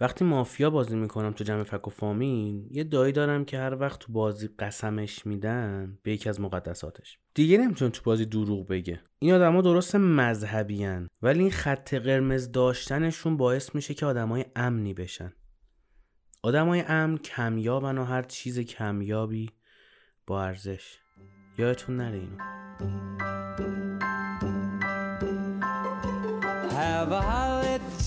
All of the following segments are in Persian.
وقتی مافیا بازی می‌کنم تو جمع فک و فامین یه دایی دارم که هر وقت تو بازی قسمش میدن به یکی از مقدساتش. دیگه نمی‌تونه تو بازی دروغ بگه. این آدما درست مذهبیان ولی این خط قرمز داشتنشون باعث میشه که آدمای امنی بشن. آدمای امن کمیابن و هر چیز کمیابی با ارزش. یادتون نره اینو. Have a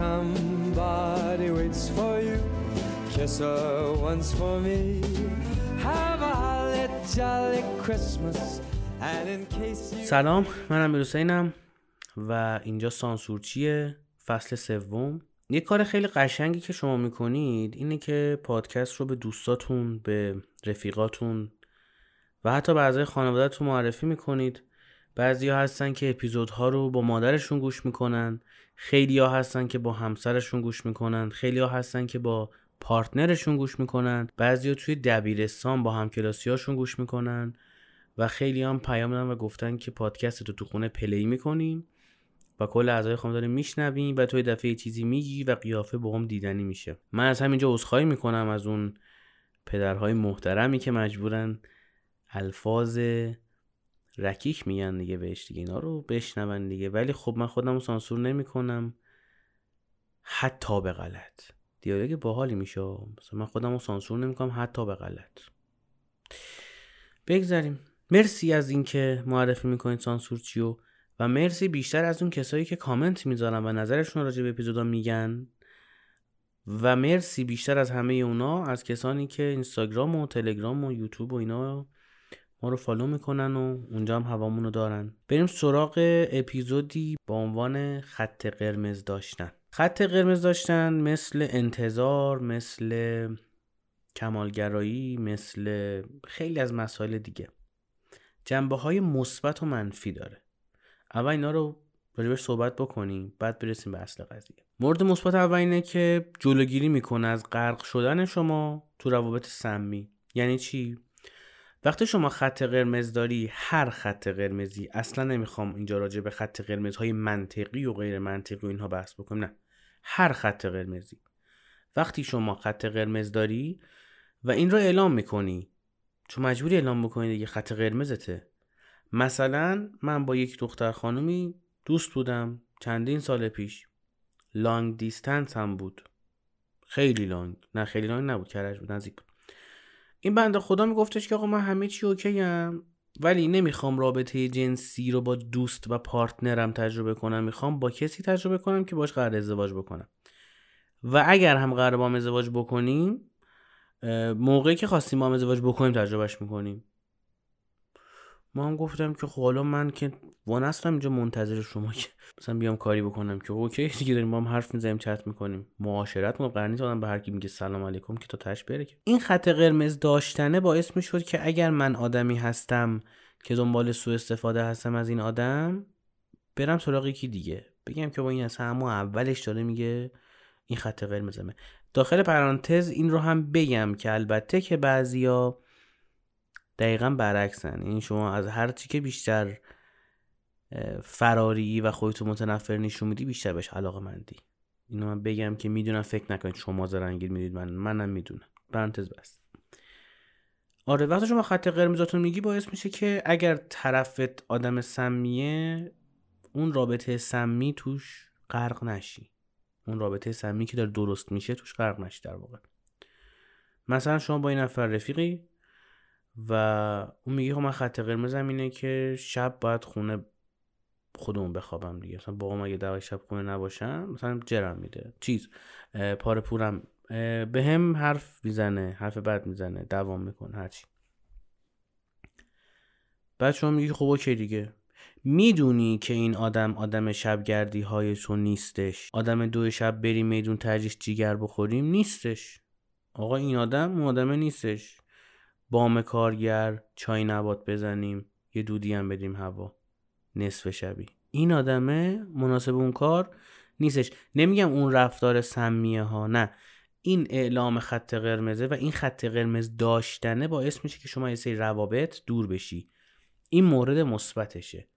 Somebody waits for you. Kiss her once for me. Have a holly jolly Christmas. And in case you سلام من امیر حسینم و اینجا سانسورچیه فصل سوم یه کار خیلی قشنگی که شما می‌کنید اینه که پادکست رو به دوستاتون به رفیقاتون و حتی به اعضای خانوادهتون معرفی می‌کنید بعضی هستن که اپیزودها رو با مادرشون گوش می‌کنن خیلی ها هستن که با همسرشون گوش می‌کنن خیلی ها هستن که با پارتنرشون گوش می‌کنن. بعضی ها توی دبیرستان با همکلاسیاشون گوش می‌کنن و خیلی هم پیام دادن و گفتن که پادکست رو تو خونه پلی می‌کنیم و کل اعضای خانواده میشنویم و توی دفعه چیزی میگی و قیافه با هم دیدنی میشه. من از همینجا عذرخواهی می‌کنم از اون پدرهای محترمی که مجبورن الفاظ رکیک میگن دیگه بهش دیگه اینا رو بشنون دیگه. ولی خب من خودم سانسور نمی‌کنم. حتی به غلط. دیالوگ باحالی میشه. مثلا من خودم سانسور نمی‌کنم حتی به غلط. بگذاریم. مرسی از اینکه معرفی می‌کنید سانسور چیو و مرسی بیشتر از اون کسایی که کامنت می‌ذارن و نظرشون راجع به اپیزودا میگن. و مرسی بیشتر از همه اونا از کسانی که اینستاگرام و تلگرام و یوتیوب و اینا ما رو فالو می‌کنن و اونجا هم هوامون رو دارن. بریم سراغ اپیزودی با عنوان خط قرمز داشتن. خط قرمز داشتن مثل انتظار مثل کمالگرایی مثل خیلی از مسائل دیگه. جنبه های مثبت و منفی داره. اول اینا رو راجبش صحبت بکنیم بعد برسیم به اصل قضیه. مورد مثبت اول اینه که جلوگیری می‌کنه از غرق شدن شما تو روابط سمی. یعنی چی؟ وقتی شما خط قرمز داری هر خط قرمزی اصلا نمی‌خوام اینجا راجع به خط قرمزهای منطقی و غیر منطقی و اینها بحث بکنم نه. هر خط قرمزی. وقتی شما خط قرمز داری و این رو اعلام می‌کنی چون مجبوری اعلام بکنی دیگه خط قرمزته. مثلا من با یک دختر خانومی دوست بودم چندین سال پیش. long distance هم بود. خیلی long نه خیلی long نبود کرج بود نزدیک بود. این بنده خدا میگفتش که آقا من همه چی okay م ولی نمی‌خوام رابطه جنسی رو با دوست و partner م تجربه کنم. می‌خوام با کسی تجربه کنم که باش قرار ازدواج بکنم. و اگر هم قرار با هم ازدواج بکنیم موقعی که خواستیم با هم ازدواج بکنیم تجربهش می‌کنیم. ما هم گفتم که خب حالا من که وان هستم اینجا منتظر شما که مثلا بیام کاری بکنم که اوکی دیگه داریم با هم حرف می‌زنیم چت می‌کنیم. معاشرت ما قرار نیست آدم به هر کی میگه سلام علیکم که تا تش بره که. این خط قرمز داشتنه باعث می‌شد که اگر من آدمی هستم که دنبال سوء استفاده هستم از این آدم برم سراغ یکی دیگه. بگم که با این اصلا همون اولش داره میگه این خط قرمزمه. داخل پرانتز این رو هم بگم که البته که بعضیا دقیقا برعکسن. این شما از هر چی که بیشتر فراری و خودتو متنفر نشون میدی بیشتر بهش علاقه مندی. اینو من بگم که می‌دونم فکر نکنید شما زرنگیر می‌دید من منم می‌دونم. پرانتز بس. آره وقتی شما خط قرمزاتون میگی باعث میشه که اگر طرفت آدم سمیه اون رابطه سمی توش غرق نشی. اون رابطه سمی که داره درست میشه توش غرق نشی در واقع. مثلا شما با این نفر رفیقی و اون میگه خب من خط قرمزم اینه که شب باید خونه خودمون بخوابم دیگه. مثلا با اگه دوای شب خونه نباشم مثلا جرم میده. چیز پاره پورم. به هم حرف می‌زنه حرف بد می‌زنه دوام می‌کنه هرچی. بعد شما میگی خب اوکی دیگه. می‌دونی که این آدم آدم شبگردی های تو نیستش. آدم دو شب بریم میدون ترجیش جیگر بخوریم نیستش. آقا این آدم اون آدمه نیستش. بام کارگر چای نبات بزنیم یه دودی هم بدیم هوا. نصف شبی. این آدمه مناسب اون کار نیستش. نمیگم اون رفتار سمیه ها نه. این اعلام خط قرمزه و این خط قرمز داشتنه باعث میشه که شما یه سری روابط دور بشی. این مورد مثبتشه.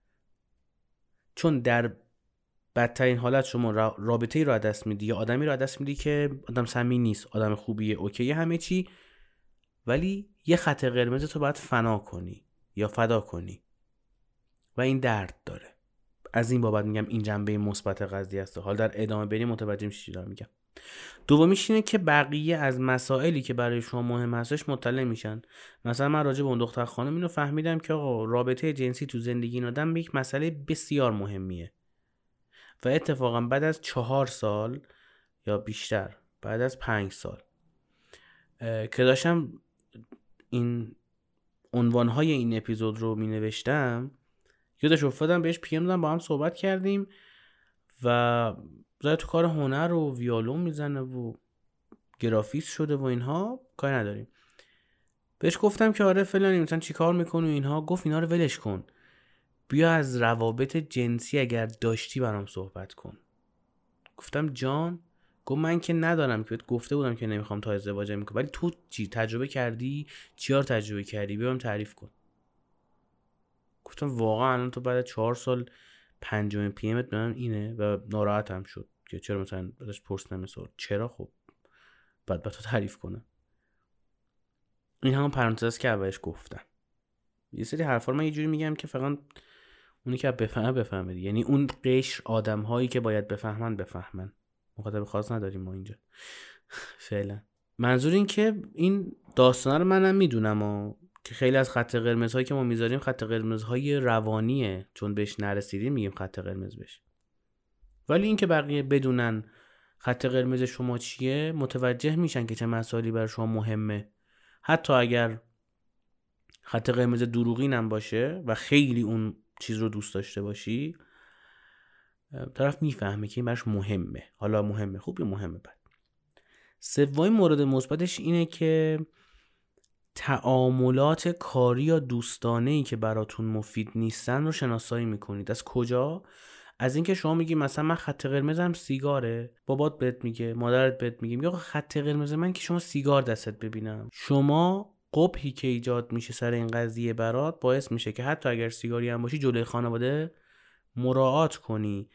چون در بدترین حالت شما رابطه ای رو دست میدی یا آدمی رو دست میدی که آدم سمی نیست آدم خوبیه اوکی همه چی ولی یه خط قرمز تو باید فنا کنی یا فدا کنی. و این درد داره. از این بابت میگم این جنبه مثبت قضیه است. حال در ادامه بریم متوجه میشی دارم میگم. دومیش اینه که بقیه از مسائلی که برای شما مهم هستش مطلع میشن. مثلا من راجع به اون دختر خانم اینو فهمیدم که آقا رابطه جنسی تو زندگی این آدم یک مسئله بسیار مهمیه. و اتفاقا بعد از چهار سال یا بیشتر بعد از پنج سال که داشتم این عنوانهای این اپیزود رو می نوشتم یادش افتادم بهش پیم دادم با هم صحبت کردیم و زده تو کار هنر و ویالون می‌زنه و گرافیس شده و اینها کاری نداریم. بهش گفتم که آره فلانی مثلا چی کار می‌کنی و اینها گفت اینا رو ولش کن. بیا از روابط جنسی اگر داشتی برام صحبت کن. گفتم جان گفت من که ندارم که گفته بودم که نمی‌خوام تا ازدواج می‌کنم ولی تو چی؟ تجربه کردی؟ چیار تجربه کردی؟ بیام تعریف کن. گفتم واقعا الان تو بعد چهار سال پنجمین پی امت من اینه و ناراحتم شد که چرا مثلا بعدش پرسیدم مثلا چرا خب؟ بعد با تو تعریف کنم. این همون پرانتز که اولش گفتم. یه سری حرفا من یه جوری میگم که فقط اونی که بفهمه بفهمه یعنی اون قشر آدم هایی که باید بفهمن بفهمن. مخاطب خاص نداریم ما اینجا. فعلا. منظور این که این داستان رو منم می‌دونم و که خیلی از خط قرمز هایی که ما می‌ذاریم خط قرمز های روانیه. چون بهش نرسیدیم میگیم خط قرمز بشه ولی اینکه بقیه بدونن خط قرمز شما چیه متوجه میشن که چه مسائلی بر شما مهمه. حتی اگر خط قرمز دروغین هم باشه و خیلی اون چیز رو دوست داشته باشی طرف می‌فهمه که این براش مهمه. حالا مهمه خوب یا مهمه بد؟ سومین مورد مثبتش اینه که تعاملات کاری یا دوستانه ای که براتون مفید نیستن رو شناسایی می‌کنید. از کجا؟ از اینکه شما میگی مثلا من خط قرمزم سیگاره. بابات بهت میگه مادرت بهت میگه میگه خط قرمز من که شما سیگار دستت ببینم. شما قبحی که ایجاد میشه سر این قضیه برات باعث میشه که حتی اگر سیگاری هم باشی جلوی خانواده مراعات کنی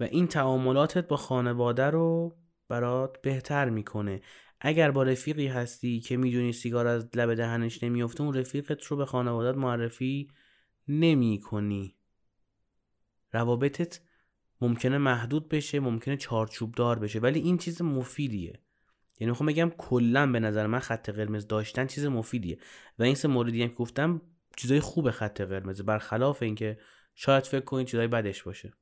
و این تعاملاتت با خانواده رو برات بهتر می‌کنه. اگر با رفیقی هستی که می‌دونی سیگار از لب دهنش نمیفته اون رفیقت رو به خانوادت معرفی نمی کنی روابطت ممکنه محدود بشه ممکنه چارچوب دار بشه ولی این چیز مفیدیه. یعنی می‌خوام بگم کلا به نظر من خط قرمز داشتن چیز مفیدیه. و این سه موردی هم گفتم چیزای خوب خط قرمز برخلاف اینکه شاید فکر کنید چیزای بدش باشه.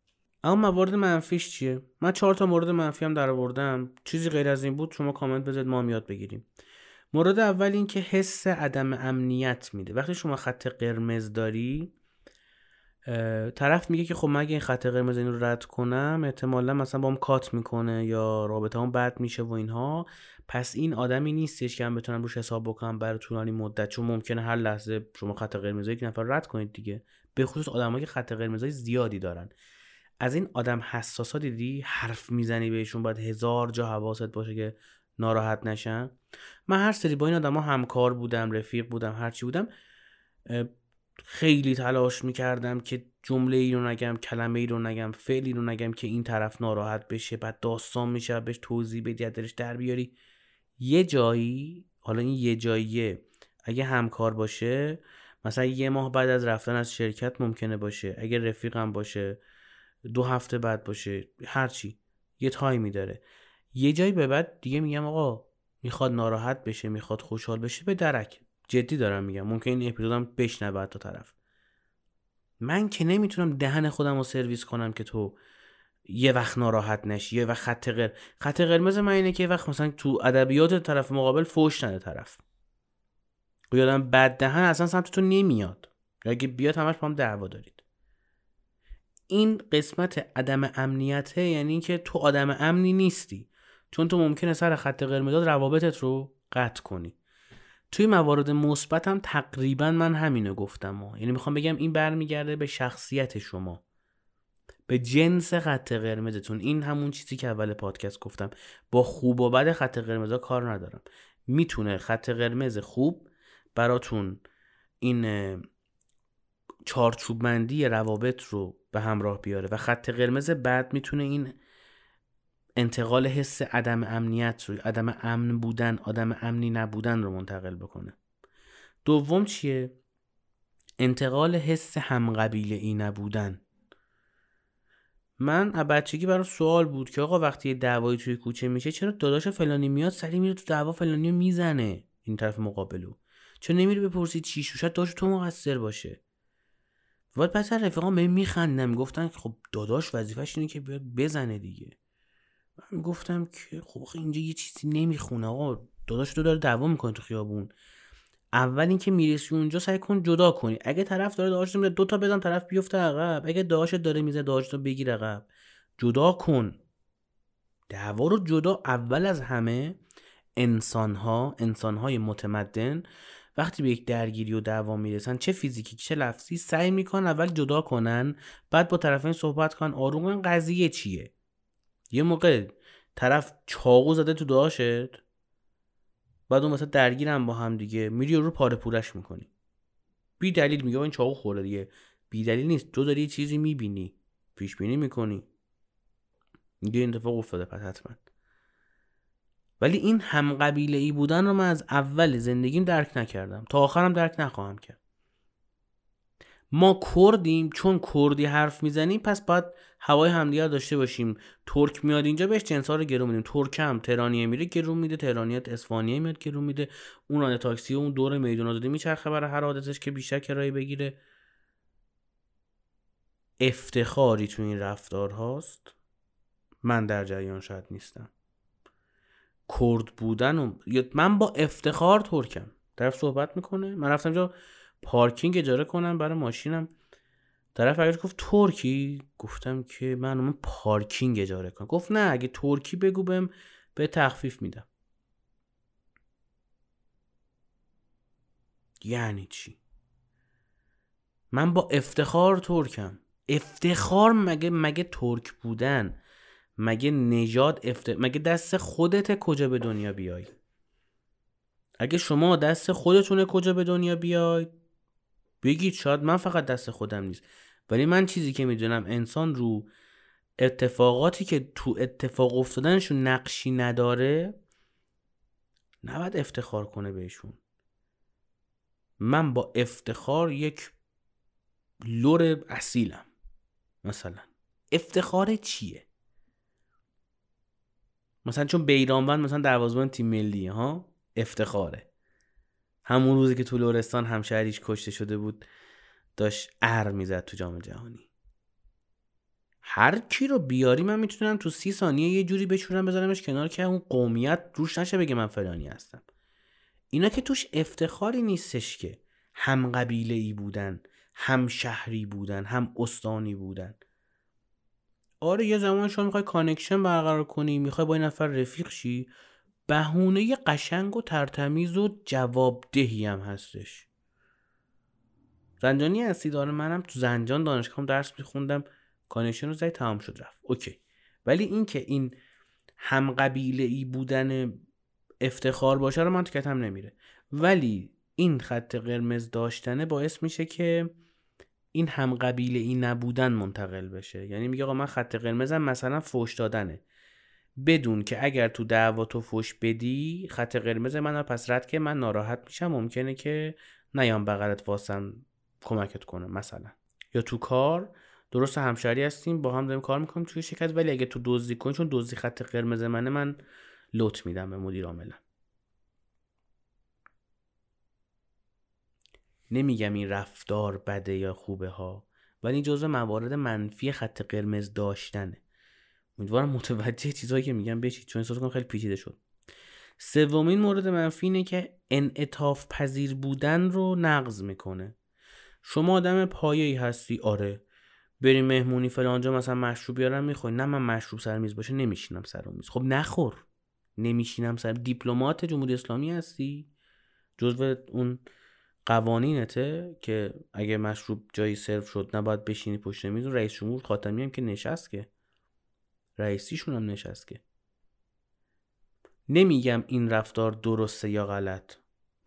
اما موارد منفیش چیه؟ من چهار تا مورد منفی هم در آوردم چیزی غیر از این بود شما کامنت بذارید ما هم یاد بگیریم. مورد اول این که حس عدم امنیت میده. وقتی شما خط قرمز داری طرف میگه که خب مگه این خط قرمز این رو رد کنم احتمالا مثلا با هم کات می‌کنه یا رابطه هم بد میشه و اینها. پس این آدمی نیستش که هم بتونم روش حساب بکنم برای طولانی مدت چون ممکنه هر لحظه شما خط قرمز یک نفر رد کنید دیگه. به خصوص آدمایی که خط قرمزای زیادی دارن. از این آدم حساسا دیدی؟ حرف می‌زنی بهشون باید هزار جا حواست باشه که ناراحت نشن. من هر سری با این آدم ها همکار بودم رفیق بودم هرچی بودم خیلی تلاش می‌کردم که جمله ای رو نگم کلمه ای رو نگم فعلی رو نگم که این طرف ناراحت بشه بعد داستان میشه بهش توضیح بدی درش در بیاری. یه جایی حالا این یه جاییه اگه همکار باشه مثلا یه ماه بعد از رفتن از شرکت ممکنه باشه. اگه رفیقم باشه دو هفته بعد باشه هرچی یه تایمی داره. یه جایی به بعد دیگه میگم آقا می‌خواد ناراحت بشه می‌خواد خوشحال بشه به درک. جدی دارم میگم. ممکن این اپیزودم بشنوه تا طرف. من که نمی‌تونم دهن خودم رو سرویس کنم که تو یه وقت ناراحت نشی یه وقت خط قرمز خط قرمز من اینه که یه وقت مثلا تو ادبیات طرف مقابل فوش نده طرف. یادم بد دهن اصلا سمت تو نمیاد. اگه بیاد همش با هم دعوا دارید. این قسمت عدم امنیته یعنی که تو آدم امنی نیستی. چون تو ممکنه سر خط قرمز روابطت رو قطع کنی. توی موارد مثبت هم تقریبا من همینو گفتم ها. یعنی می‌خوام بگم این برمیگرده به شخصیت شما. به جنس خط قرمزتون. این همون چیزی که اول پادکست گفتم. با خوب و بد خط قرمزا کار ندارم. می‌تونه خط قرمز خوب براتون این چارچوب مندی روابط رو به همراه بیاره و خط قرمز بعد می‌تونه این انتقال حس عدم امنیت رو عدم امن بودن آدم امنی نبودن رو منتقل بکنه. دوم چیه؟ انتقال حس همقبیله ای نبودن. من بچگی برام سوال بود که آقا وقتی دعوایی توی کوچه میشه چرا داداش فلانی میاد سری میره تو دعوا فلانی می‌زنه؟ این طرف مقابلو. چرا نمیری بپرسی چی شد؟ شاید داشت تو مقصر باشه. بعد پس رفیقام به میخندم گفتن خب داداش وظیفش اینه که بیاد بزنه دیگه. من گفتم که خب اینجا یه چیزی نمی‌خونه آقا. داداش تو داره دعوا می‌کنه تو خیابون. اول اینکه می‌رسی اونجا سعی کن جدا کنی. اگه طرف داره داشت میده دو تا بزن طرف بیفته عقب. اگه داشت داره میزه رو بگیر عقب. جدا کن. دعوا رو جدا اول از همه انسان ها انسان های متمدن وقتی به یک درگیری و دعوا می‌رسن چه فیزیکی چه لفظی سعی می‌کنن اول جدا کنن بعد با طرفین صحبت کنن. آروم قضیه چیه؟ یه موقع طرف چاقو زده تو داشت بعد اون مثلا درگیرم با هم دیگه. میری رو پاره پورش می‌کنی. بی دلیل میگه این چاقو خورده دیگه. بی دلیل نیست. تو داری چیزی می‌بینی. پیش بینی می‌کنی. میگه این اتفاق افتاده پس حتما. ولی این هم قبیله ای بودن رو من از اول زندگیم درک نکردم. تا آخرم درک نخواهم کرد. ما کردیم چون کردی حرف می‌زنیم پس باید هوای همدیگر داشته باشیم. ترک میاد اینجا بهش جنس ها رو گرون میدیم. ترک هم تهرانیه میره گرون میده. تهرانیت اسفانیه میاد گرون میده. اون رانه تاکسی اون دور میدون آزادی میچرخه برای هر عادتش که بیشتر کرایه بگیره. افتخاری تو این رفتار هاست من در جریان شاید نیستم. کرد بودن و من با افتخار ترکم. طرف صحبت می‌کنه. من رفتم جا پارکینگ اجاره کنم برای ماشینم. طرف اگر گفت ترکی؟ گفتم که من من پارکینگ اجاره کنم. گفت نه اگه ترکی بگو بهم به تخفیف میدم. یعنی چی؟ من با افتخار ترکم. افتخار مگه مگه ترک بودن؟ مگه نژاد افت... مگه دست خودت کجا به دنیا بیای؟ اگه شما دست خودتونه کجا به دنیا بیای؟ بگید شاید من فقط دست خودم نیست. ولی من چیزی که می‌دونم انسان رو اتفاقاتی که تو اتفاق افتادنشون نقشی نداره نباید افتخار کنه بهشون. من با افتخار یک لور اصیلم مثلا. افتخار چیه؟ مثلا چون بیرانوند مثلا دروازه‌بان تیم ملیه ها؟ افتخاره. همون روزی که تو لورستان همشهریش کشته شده بود داشت ار می‌زد تو جام جهانی. هر کی رو بیاری من می‌تونم تو سی ثانیه یه جوری بچورم بذارمش کنار که اون قومیت روش نشه بگه من فلانی هستم. اینا که توش افتخاری نیستش که هم قبیله ای بودن هم شهری بودن هم استانی بودن. آره یه زمان شما می‌خوای connection برقرار کنی می‌خوای با این نفر رفیق شی بهونه قشنگ و ترتمیز و جوابدهی هم هستش. زنجانی هستی؟ داره منم تو زنجان دانشگاه درس میخوندم connection رو زدی تمام شد رفت. okay. ولی اینکه این هم قبیله ای بودن افتخار باشه رو من تو کتم نمیره. ولی این خط قرمز داشتنه باعث میشه که این هم قبیله ای نبودن منتقل بشه. یعنی میگه آقا من خط قرمزم مثلا فوش دادنه. بدون که اگر تو دعوا تو فوش بدی خط قرمز من رو پس رد که من ناراحت میشم. ممکنه که نیام بغلت واسم کمکت کنه مثلا. یا تو کار درست همشهری هستیم با هم داریم کار می‌کنیم توی شرکت. ولی اگه تو دزدی کنی چون دزدی خط قرمز منه من لط میدم به مدیر عاملا نمیگم این رفتار بده یا خوبه ها ولی جزو موارد منفی خط قرمز داشتنه. امیدوارم متوجه چیزهایی که میگم بشید چون احساس کنم خیلی پیچیده شد. سومین مورد منفی اینه که انعطاف پذیر بودن رو نقض می‌کنه. شما آدم پایه‌ای هستی آره. بریم مهمونی فلانجا مثلا مشروب بیارم می‌خوای. نه من مشروب سر میز باشه نمیشینم سر میز. خب نخور. نمیشینم سر. دیپلمات جمهوری اسلامی هستی؟ جزو اون قوانینته که اگه مشروب جایی سرو شد نباید بشینی پشت میز رئیس جمهور خاتمی هم که نشست که. رئیسیشون هم نشست که. نمیگم این رفتار درسته یا غلط.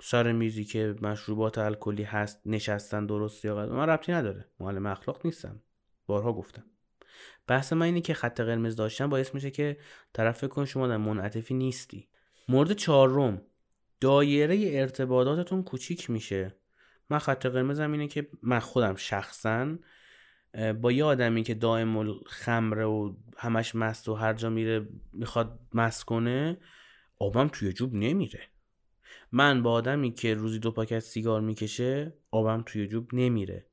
سر میزی که مشروبات الکلی هست نشستن درسته یا غلط من ربطی نداره. معلم اخلاق نیستم بارها گفتم. بحث من اینه که خط قرمز داشتن باعث میشه که طرف فکر کن شما در منعطفی نیستی. مورد چهارم دایره ارتباطاتتون کوچیک میشه. من خط قرمزم اینه که من خودم شخصا با یه آدمی که دائم خمره و همش مست و هر جا میره می‌خواد مست کنه آبم توی جوب نمیره. من با آدمی که روزی دو پاکت سیگار می‌کشه آبم توی جوب نمیره.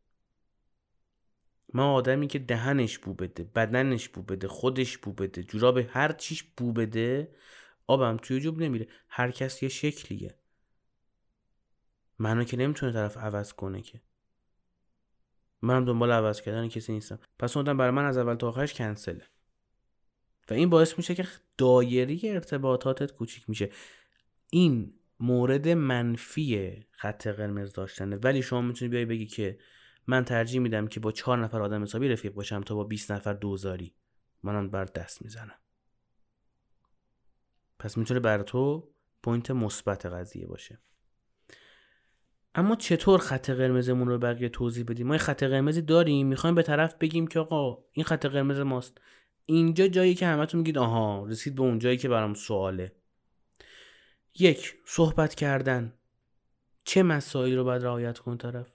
من آدمی که دهنش بو بده بدنش بو بده خودش بو بده جوراب هر چیش بو بده آبم توی جوب نمیره. هر کس یه شکلیه. منو که نمی‌تونه طرف عوض کنه که. منم دنبال عوض کردن کسی نیستم. پس اون برای من از اول تا آخرش کنسله. و این باعث میشه که دایره ارتباطاتت کوچیک میشه. این مورد منفی خط قرمز داشتنه. ولی شما می‌تونی بیای بگی که من ترجیح میدم که با چهار نفر آدم حسابی رفیق باشم تا با 20 نفر دوزاری. منم برات دست می‌زنم. پس می‌تونه برا تو point مثبت قضیه باشه. اما چطور خط قرمزمون رو بقیه توضیح بدیم؟ ما خط قرمزی داریم می‌خوایم به طرف بگیم که آقا این خط قرمز ماست. اینجا جایی که همتون میگید آها رسید به اون جایی که برام سواله. یک صحبت کردن. چه مسائلی رو باید رعایت کن طرف؟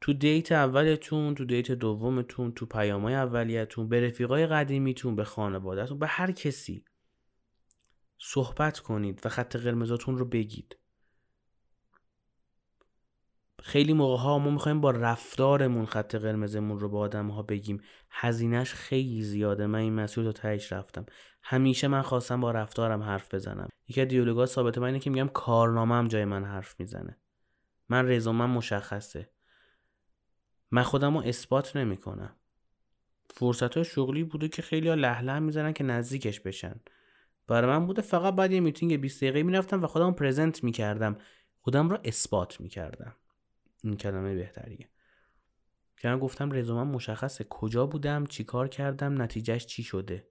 تو دیت اولتون تو دیت دومتون تو پیامای اولیتون به رفیقای قدیمیتون به خانوادهتون به هر کسی. صحبت کنید و خط قرمزاتون رو بگید. خیلی موقع ها ما می‌خوایم با رفتارمون خط قرمزمون رو با آدم ها بگیم. هزینهش خیلی زیاده. من این مسئول رو تهش رفتم. همیشه من خواستم با رفتارم حرف بزنم. یکی از دیالوگا ثابت من اینه که میگم کارنامه جای من حرف می‌زنه. من رزومم مشخصه. من خودم رو اثبات نمی‌کنم. فرصت های شغلی بوده که خیلی ها لحله می‌زنن که نزدیکش بشن. برای من بوده. فقط بعد یه میتینگ 20 دقیقه می‌رفتم و خودم پرزنت می‌کردم. خودم رو اثبات می‌کردم. این کلمه بهتریه. که من گفتم رزومم مشخصه. کجا بودم؟ چی کار کردم؟ نتیجهش چی شده؟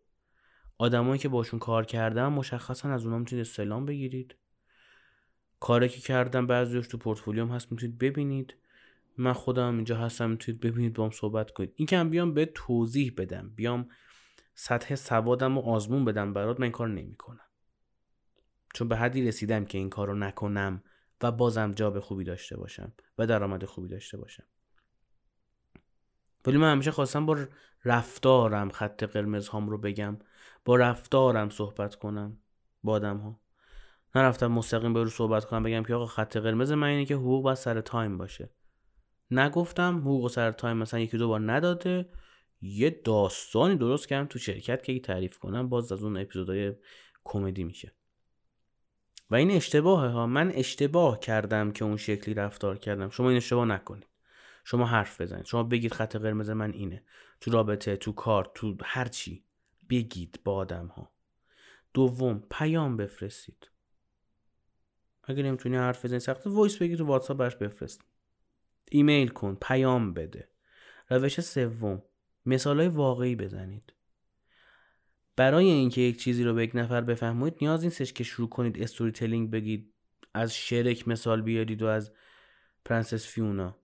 آدمایی که باشون کار کردم مشخصا از اونها می‌تونید استعلام بگیرید. کاری که کردم بعضیش تو پورتفولیوم هست می‌تونید ببینید. من خودم اینجا هستم می‌تونید ببینید با هم صحبت کنید. این که هم بیام به توضیح بدم. بیام سطح سوادم رو آزمون بدم برات من این کار نمی‌کنم. چون به حدی رسیدم که این کار رو نکنم و بازم job خوبی داشته باشم و درآمد خوبی داشته باشم. ولی من همیشه خواستم با رفتارم خط قرمز هام رو بگم با رفتارم صحبت کنم با آدم ها نرفتم مستقیم به رو صحبت کنم بگم که آقا خط قرمز من اینه که حقوق باید سر time باشه. نگفتم حقوق سر time مثلا یکی دو بار نداده یه داستانی درست کردم تو شرکت که تعریف کنم باز از اون اپیزودهای کمدی میشه. و این اشتباهه ها. من اشتباه کردم که اون شکلی رفتار کردم. شما این اشتباه نکنید. شما حرف بزنید. شما بگید خط قرمز من اینه. تو رابطه تو کار تو هر چی. بگید با آدم ها دوم پیام بفرستید. اگر نمی‌تونی حرف بزنی سخته voice بگید تو واتساپ برش بفرست. ایمیل کن پیام بده. روش سوم مثال های واقعی بزنید. برای اینکه یک چیزی رو به یک نفر بفهمونید نیاز نیستش که شروع کنید storytelling بگید از شرک مثال بیارید و از پرنسس فیونا.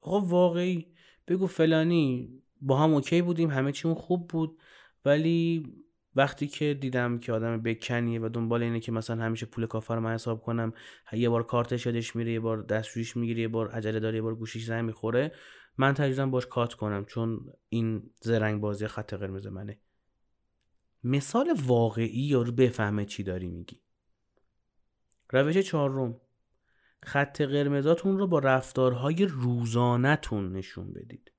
آقا واقعی بگو فلانی با هم okay بودیم همه چیمون خوب بود ولی وقتی که دیدم که آدم بکنیه و دنبال اینه که مثلا همیشه پول کافه رو من حساب کنم یه بار کارتش یادش میره یه بار دستشوییش می‌گیره یه بار عجله داره یه بار گوشیش زنگ می‌خوره من تجربه باش کات کنم چون این زرنگ بازی خط قرمز منه. مثال واقعی رو بفهمه چی داری میگی. روش چهارم. خط قرمزاتون رو با رفتارهای روزانهتون نشون بدید.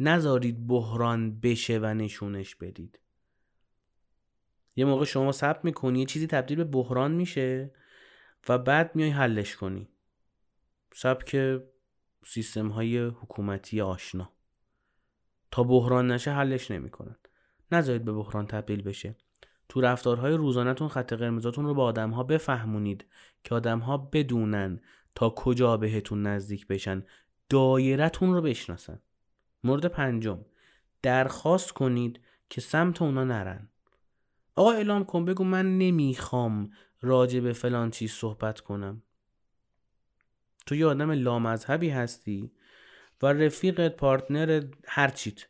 نذارید بحران بشه و نشونش بدید. یه موقع شما ثبت می‌کنی یه چیزی تبدیل به بحران میشه و بعد میای حلش کنی. سبک سیستم های حکومتی آشنا. تا بحران نشه حلش نمی‌کنن. نذارید به بحران تبدیل بشه. تو رفتارهای روزانهتون خط قرمزاتون رو با آدمها بفهمونید که آدمها بدونن تا کجا بهتون نزدیک بشن. دایرتون رو بشناسن. مورد پنجم. درخواست کنید که سمت اونا نرن. آقا اعلام کن بگو من نمی‌خوام راجع به فلان چیز صحبت کنم. تو یه آدم لامذهبی هستی و رفیقت پارتنر هر چیت.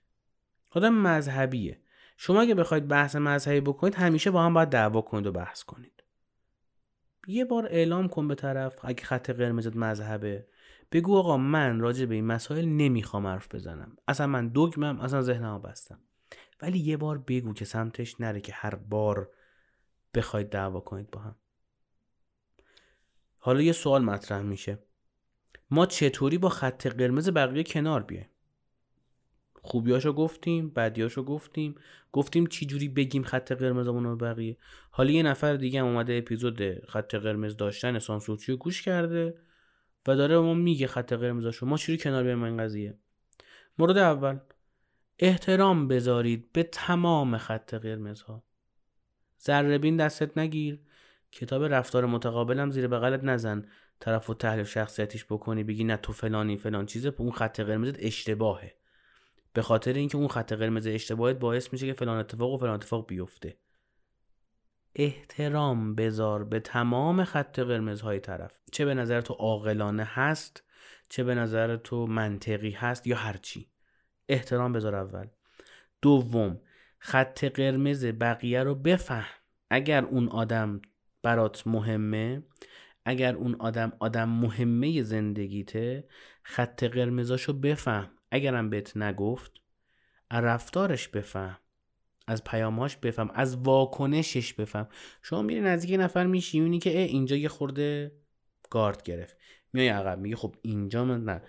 آدم مذهبیه. شما اگه بخواید بحث مذهبی بکنید همیشه با هم باید دعوا کنید و بحث کنید. یه بار اعلام کن به طرف اگه خط قرمزت مذهبه بگو آقا من راجع به این مسائل نمی‌خوام حرف بزنم. اصلا من دگمم اصلا ذهنمو بستم. ولی یه بار بگو که سمتش نره که هر بار بخواید دعوا کنید با هم. حالا یه سوال مطرح میشه. ما چطوری با خط قرمز بقیه کنار بیایم؟ خوبیاشو گفتیم بدیاشو گفتیم. گفتیم چی جوری بگیم خط قرمزمون رو بقیه؟ حالا یه نفر دیگه هم اومده اپیزود خط قرمز داشتن سانسورچی رو گوش کرده و داره ما میگه خط قرمزاشو. ما چجوری کنار بیایم این قضیه؟ مورد اول احترام بذارید به تمام خط قرمزها. ذره بین دستت نگیر. کتاب رفتار متقابلم زیر بغلت نزن. طرف و تحلیل شخصیتیش بکنی بگی نه تو فلانی فلان چیزه اون خط قرمزت اشتباهه. به خاطر اینکه اون خط قرمز اشتباهت باعث میشه که فلان اتفاق و فلان اتفاق بیفته. احترام بذار به تمام خط قرمزهای طرف. چه به نظر تو عاقلانه هست چه به نظر تو منطقی هست یا هرچی احترام بذار اول. دوم خط قرمز بقیه رو بفهم. اگر اون آدم برات مهمه اگر اون آدم آدم مهمه زندگیته خط قرمزاشو بفهم. اگرم بهت نگفت از رفتارش بفهم. از پیاماش بفهم. از واکنشش بفهم. شما میری نزدیک نفر میشی می‌بینی که اینجا یه خورده گارد گرفت. میای عقب میگه خب اینجا من نه.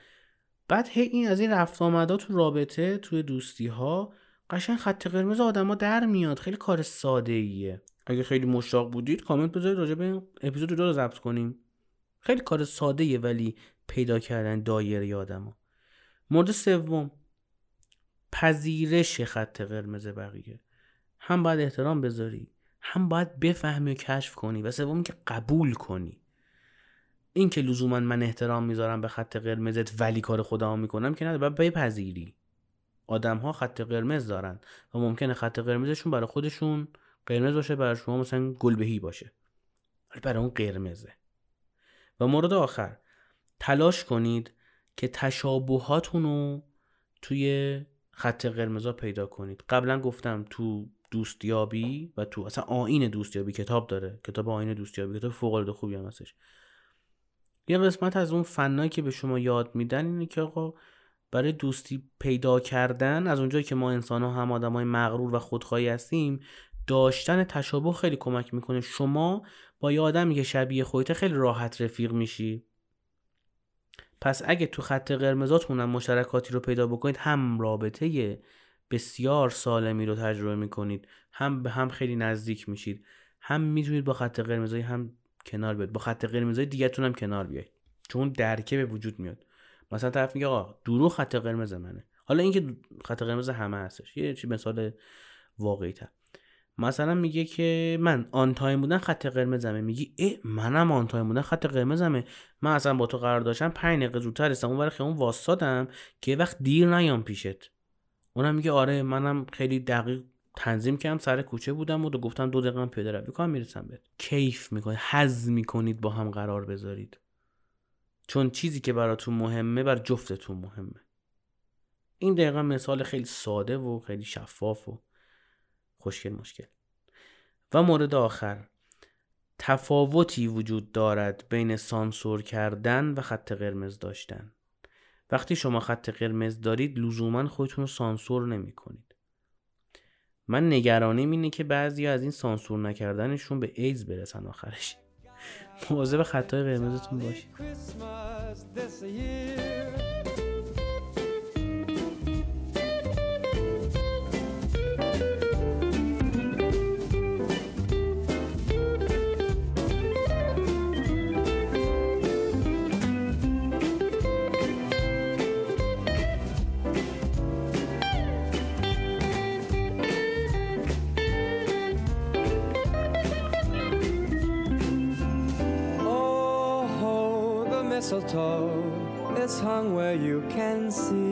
بعد هی این از این رفت آمدا تو رابطه توی دوستی ها قشنگ خط قرمز آدما در میاد. خیلی کار ساده ایه اگه خیلی مشتاق بودید کامنت بذارید راجع به اپیزود دو رو ضبط کنیم. خیلی کار ساده ایه ولی پیدا کردن دایره آدما. مورد سوم پذیرش خط قرمز بقیه. هم باید احترام بذاری هم باید بفهمی و کشف کنی و سوم که قبول کنی. این که لزوما من احترام می‌ذارم به خط قرمزت ولی کار خودمو می‌کنم که نه باید بپذیری. آدم ها خط قرمز دارن و ممکنه خط قرمزشون برای خودشون قرمز باشه برای شما مثلا گلبهی باشه. ولی برای اون قرمزه. و مورد آخر تلاش کنید که تشابهاتون رو توی خط قرمزا پیدا کنید. قبلا گفتم تو دوستیابی و تو اصلا آین دوستیابی کتاب داره. کتاب آین دوستیابی کتاب فوق العاده خوبی هم هستش. یه قسمت از اون فنایی که به شما یاد میدن اینه که آقا برای دوستی پیدا کردن از اونجایی که ما انسان ها هم آدم های مغرور و خودخواهی هستیم داشتن تشابه خیلی کمک می‌کنه. شما با یه آدمی که شبیه خودت خیلی راحت رفیق میشی. پس اگه تو خط قرمزاتون هم مشترکاتی رو پیدا بکنید هم رابطه بسیار سالمی رو تجربه می‌کنید هم به هم خیلی نزدیک میشید هم می‌تونید با خط قرمزای هم کنار بیاید. با خط قرمزای دیگهتون هم کنار بیاید چون درکه به وجود میاد. مثلا طرف میگه آقا دروغ خط قرمز منه. حالا اینکه خط قرمز همه هستش. یه چی مثال واقعی تر مثلا میگه که من on time بودن خط قرمزمه میگی اه منم on time بودن خط قرمزمه من اصلا با تو قرار داشتم 5 دقیقه زودتر رسیدم. اون خیابون واسادم که وقت دیر نیام پیشت. اونم میگه آره منم خیلی دقیق تنظیم کردم سر کوچه بودم و دو گفتم دو دقیقه پیاده روی کنم می‌رسم بهت. کیف می‌کنید حز می‌کنید با هم قرار بذارید. چون چیزی که براتون مهمه بر جفتتون مهمه. این دقیقا مثال خیلی ساده و خیلی شفاف و خوشگل مشکل. و مورد آخر تفاوتی وجود دارد بین سانسور کردن و خط قرمز داشتن. وقتی شما خط قرمز دارید لزوما خودتون رو سانسور نمی کنید. من نگرانیم اینه که بعضی از این سانسور نکردنشون به ایدز برسن آخرش. مواظب خطای قرمزتون باشید. Mistletoe is hung where you can see